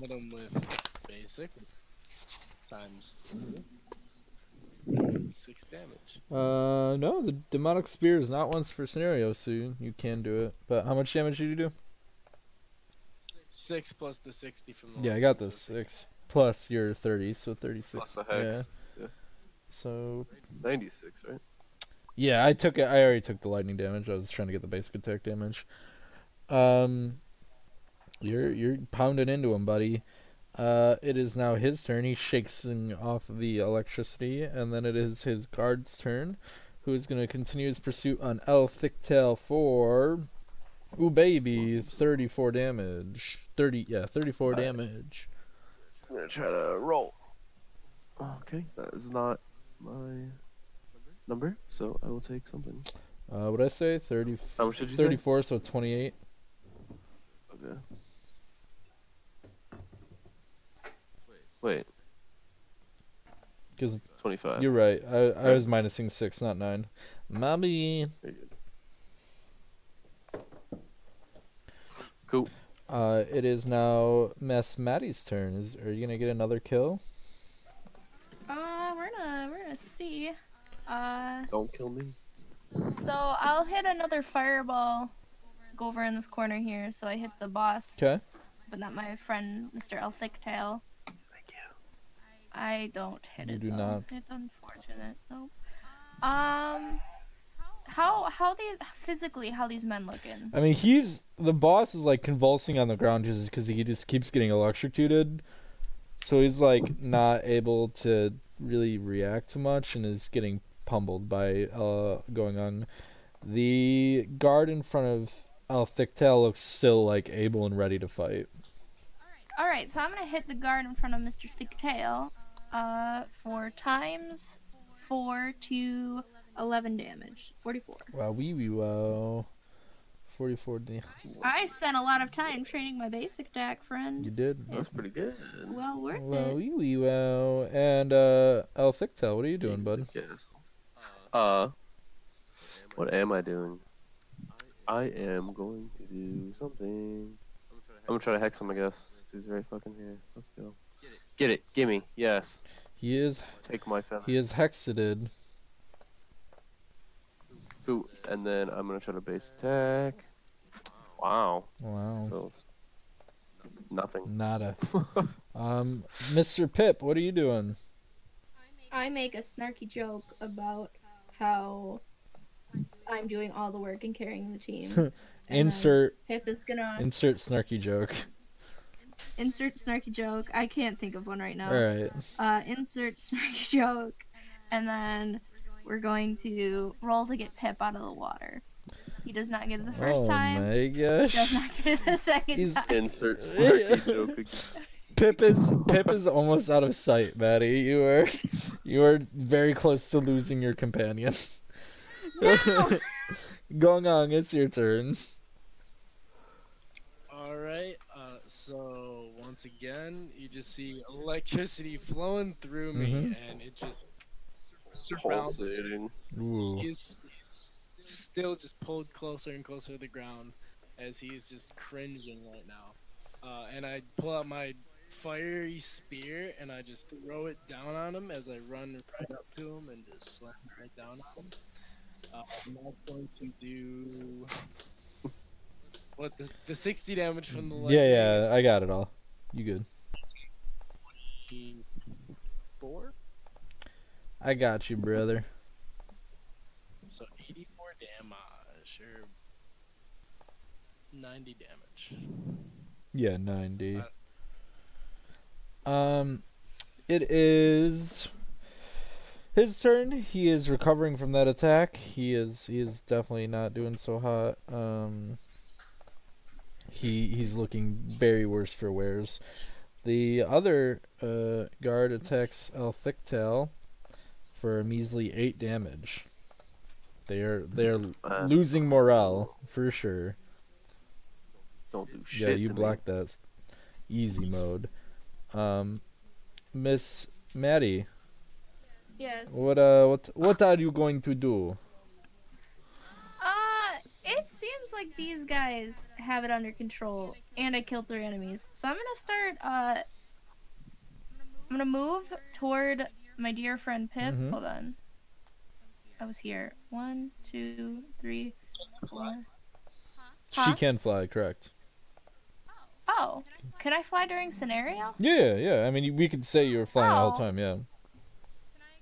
Hit him with basic. times. Six damage. Uh, no, the demonic spear is not once for scenario, so you, you can do it. But how much damage did you do? Six plus the sixty from the. Yeah, I lightning, got so this. 60. Six plus your thirty, so thirty-six. Plus the hex. Yeah. Yeah. So 96, right? yeah, I took it. I already took the lightning damage. I was trying to get the basic attack damage. Um, you're you're pounding into him, buddy. Uh, it is now his turn. He shakes off the electricity, and then it is his guard's turn, who is going to continue his pursuit on El Thicktail for, ooh baby, 34 damage. 30, yeah, 34 Alright. damage. I'm gonna try to roll. Okay, that is not my number, so I will take something. Uh, what I say? 30, How much did you say? 34, so 28. Okay. Wait, Because 25. you're right. I, I Okay. was minusing 6, not 9. Mommy. Cool. Uh, it is now Miss Maddie's turn. Is, are you going to get another kill? Uh, we're gonna we're gonna see. Uh, Don't kill me. so I'll hit another fireball. Go over in this corner here, so I hit the boss, Okay. but not my friend Mr. El Thicktail. Thank you. I don't hit You it. do though. not. It's unfortunate. Nope. Um, how how these physically how these men looking? I mean, he's the boss is like convulsing on the ground just because he just keeps getting electrocuted. So he's like not able to really react to much and is getting pummeled by uh Gong Ong. The guard in front of El Thicktail looks still like able and ready to fight. All right, so I'm gonna hit the guard in front of Mr. Thicktail, uh, for times four to eleven damage, forty-four. Wow, wee wee wow. 44 damage. I spent a lot of time training my basic attack, friend. You did. That's pretty good. Well worth Wow, it. wee wee wow. And uh, El Thicktail, what are you doing, bud? Yes. Uh, what am I doing? I am going to do something. I'm gonna try to hex him, I guess. since He's right fucking here. Let's go. Get it. Get it. Gimme. Yes. He is Take my feather. he is hexated. Ooh, and then I'm gonna try to base attack. Wow. Wow. So nothing. Nada. [LAUGHS] um, Mr. Pip, what are you doing? I make a snarky joke about how I'm doing all the work and carrying the team. [LAUGHS] Insert Pip is gonna insert snarky joke. insert snarky joke. I can't think of one right now. All right. uh, insert [LAUGHS] snarky joke, and then we're going to roll to get Pip out of the water. He does not get it the first oh time. my He does not get it the [LAUGHS] second He's- time. Insert snarky joke again. Pip is Pip is almost out of sight, Maddie. You are you are very close to losing your companion. No! [LAUGHS] Gong Ong, it's your turn. All right. Uh, so once again, you just see electricity flowing through me, Mhm. and it just surrounds. Pulsating. Ooh. He's, he's still just pulled closer and closer to the ground as he's just cringing right now. Uh, and I pull out my fiery spear and I just throw it down on him as I run right up to him and just slam it right down on him. Uh, and that's going to do what the, the 60 damage from the lightning. Yeah, yeah, I got it all. You good? Four, I got you, brother. so 84 damage or 90 damage. Yeah, 90. Um, it is his turn. He is recovering from that attack. He is he is definitely not doing so hot. Um, he he's looking very worse for wears. The other uh, guard attacks El Thicktail for a measly eight damage. They are they are Uh, losing morale for sure. don't do shit. Yeah, you me. blocked that easy mode. Um, Miss Maddie, Yes. what uh, what what are you going to do? Uh, it seems like these guys have it under control, and I killed three enemies. So I'm gonna start. Uh, I'm gonna move toward my dear friend Pip. Mhm. Hold on. I was here. One, two, three, four. She can fly, correct? Oh, can I fly during scenario? Yeah, yeah. I mean, we could say you're flying all the Oh. time. Yeah.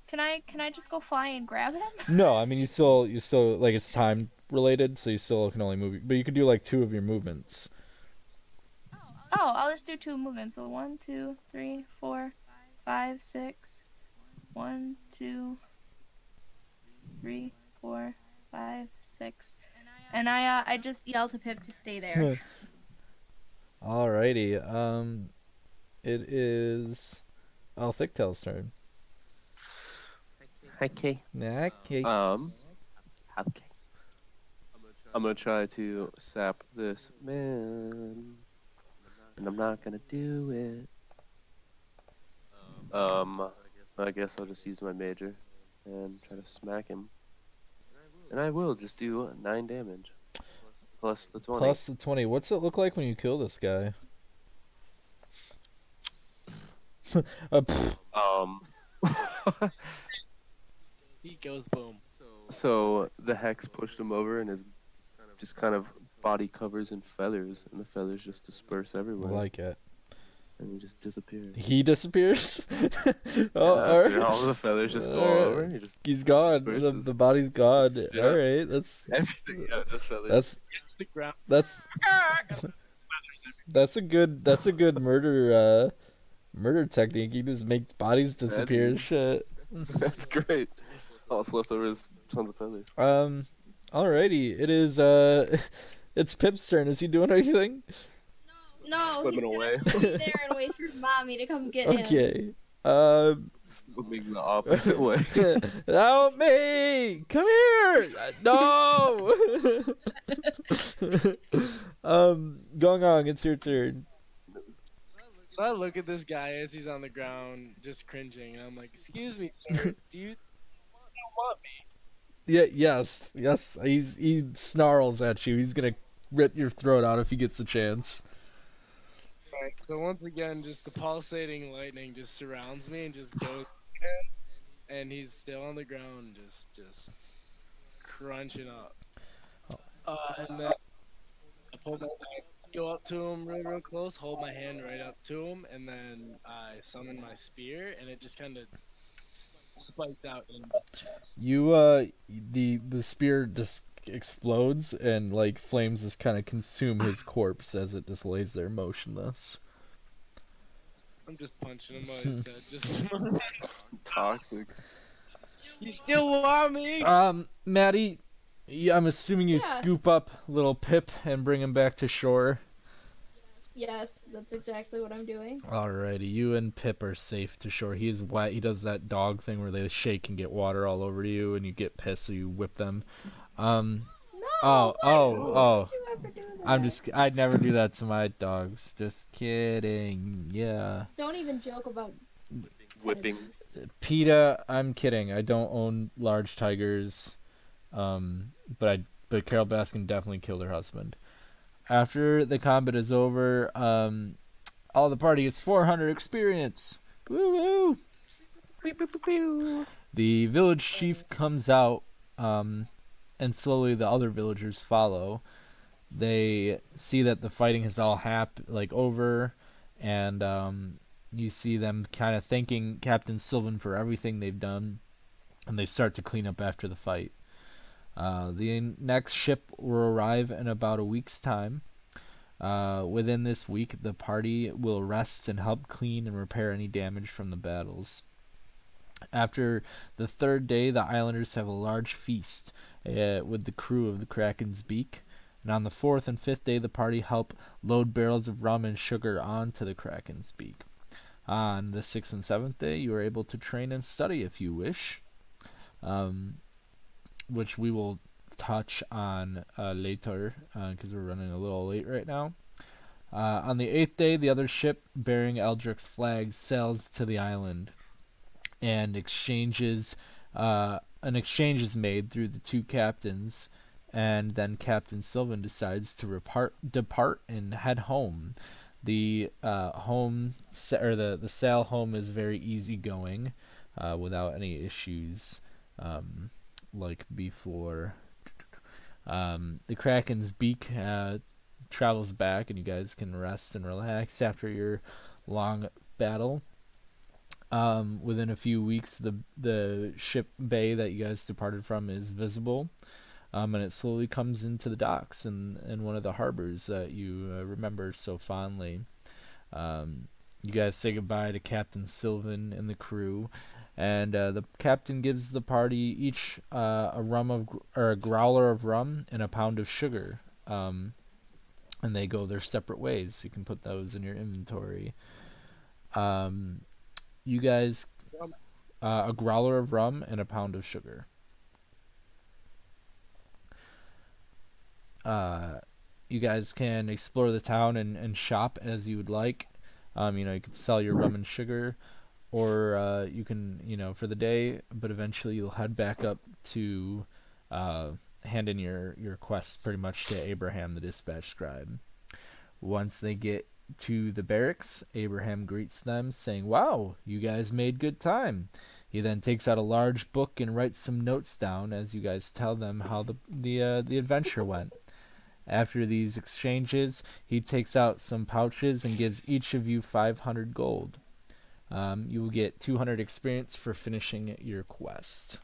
Can I can I just go fly and grab him? [LAUGHS] No, I mean you still you still like it's time related, so you still can only move. But you could do like two of your movements. Oh, I'll just do two movements. So one, two, three, four, five, six. One, two, three, four, five, six. And I uh, I just yell to Pip to stay there. [LAUGHS] Alrighty. Um, it is. Oh, Thicktail's turn. Okay. Okay. Um. Okay. I'm gonna try to sap this man, and I'm not gonna do it. Um, I guess I'll just use my major and try to smack him, and I will just do nine damage plus the twenty. Plus the twenty. What's it look like when you kill this guy? [LAUGHS] uh. Um. [LAUGHS] He goes boom. So the hex pushed him over, and his just kind of body covers in feathers, and the feathers just disperse everywhere. I everywhere, like it. and he just disappears. He disappears. [LAUGHS] oh, Yeah, all all the feathers just go Alright. over, he just He's gone. The, the body's gone. Yeah. All right. That's [LAUGHS] everything. Yeah, the feathers. that's Hits the ground. that's [LAUGHS] that's a good that's a good murder uh murder technique. He just makes bodies disappear and shit. that's great. All that's left over is tons of feathers. Um, alrighty. It is uh, [LAUGHS] it's Pip's turn. Is he doing anything? No, No. Swimming he's gonna away. stay there and [LAUGHS] wait for mommy to come get him. Okay. Um, Swimming the opposite [LAUGHS] way. help me! Come here! No! um, Gong Ong, it's your turn. So I look at this guy as he's on the ground, just cringing, and I'm like, "Excuse me, sir. Do you, you don't want me?" Yeah, yes, yes. He's he snarls at you. He's gonna rip your throat out if he gets a chance. Right. So once again, just the pulsating lightning just surrounds me and just goes, [SIGHS] and he's still on the ground, just just crunching up. Uh, and then I pull my go up to him real real close, hold my hand right up to him, and then I summon my spear, and it just kind of spikes out in my chest. You uh, the the spear just explodes and like flames just kind of consume his corpse as it just lays there motionless. I'm just punching him on his head. Just [LAUGHS] [LAUGHS] Toxic. you still want me? Um, Maddie, yeah, I'm assuming you Yeah. scoop up little Pip and bring him back to shore. Yes, that's exactly what I'm doing. Alrighty, you and Pip are safe to shore. He is wet. He does that dog thing where they shake and get water all over you, and you get pissed, so you whip them. Um, No. Oh, why- oh, why oh. you ever do I'm just, I'd never do that to my dogs. Just kidding. Yeah. Don't even joke about Whipping. abuse. PETA, I'm kidding. I don't own large tigers. Um, but I, but Carole Baskin definitely killed her husband. After the combat is over, um, all the party gets 400 experience. Woo woo! The village chief comes out, um, and slowly the other villagers follow. They see that the fighting has all hap like over, and um, you see them kind of thanking Captain Sylvan for everything they've done, and they start to clean up after the fight. Uh, the next ship will arrive in about a week's time. Uh, within this week, the party will rest and help clean and repair any damage from the battles. After the third day, the islanders have a large feast uh, with the crew of the Kraken's Beak. And on the fourth and fifth day, the party help load barrels of rum and sugar onto the Kraken's Beak. On the sixth and seventh day, you are able to train and study if you wish, um, which we will touch on uh, later because we're running a little late right now. Uh, on the eighth day, the other ship bearing Eldric's flag sails to the island, and exchanges uh, an exchange is made through the two captains, and then Captain Sylvan decides to repart, depart and head home. The uh, home or the the sail home is very easygoing, uh, without any issues, um, like before. Um, the Kraken's beak uh, travels back, and you guys can rest and relax after your long battle. Um, within a few weeks, the the ship bay that you guys departed from is visible, um, and it slowly comes into the docks in, in one of the harbors that you uh, remember so fondly. Um, you guys say goodbye to Captain Sylvan and the crew, and uh, the captain gives the party each uh, a rum of or a growler of rum and a pound of sugar. Um, and they go their separate ways. You can put those in your inventory. Um, you guys, uh, a growler of rum and a pound of sugar. Uh, you guys can explore the town and, and shop as you would like. Um, you know, you could sell your rum and sugar, or uh, you can, you know, for the day, but eventually you'll head back up to uh, hand in your, your quest pretty much to Abraham, the dispatch scribe. Once they get to the barracks, Abraham greets them, saying, Wow, you guys made good time. He then takes out a large book and writes some notes down as you guys tell them how the, the, uh, the adventure went. After these exchanges, he takes out some pouches and gives each of you 500 gold. Um, you will get 200 experience for finishing your quest.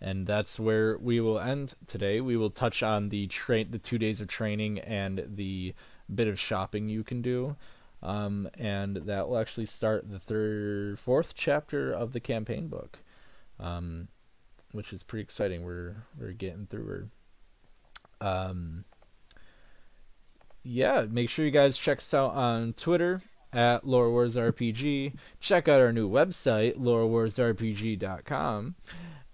And that's where we will end today. We will touch on the train, the two days of training, and the bit of shopping you can do. Um, and that will actually start the third, fourth chapter of the campaign book. Um, which is pretty exciting. We're we're getting through. Um, yeah, make sure you guys check us out on Twitter at Lore Wars RPG. Check out our new website, lorewarsrpg.com,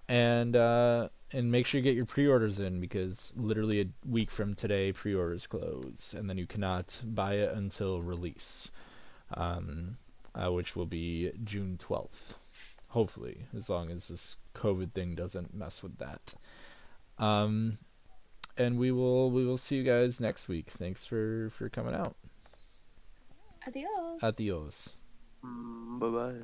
and uh, and make sure you get your pre-orders in because literally a week from today, pre-orders close, and then you cannot buy it until release, um, uh, which will be June twelfth hopefully, as long as this COVID thing doesn't mess with that. Um, and we will we will see you guys next week. Thanks for for coming out. Adios. Adios. Mm, bye bye.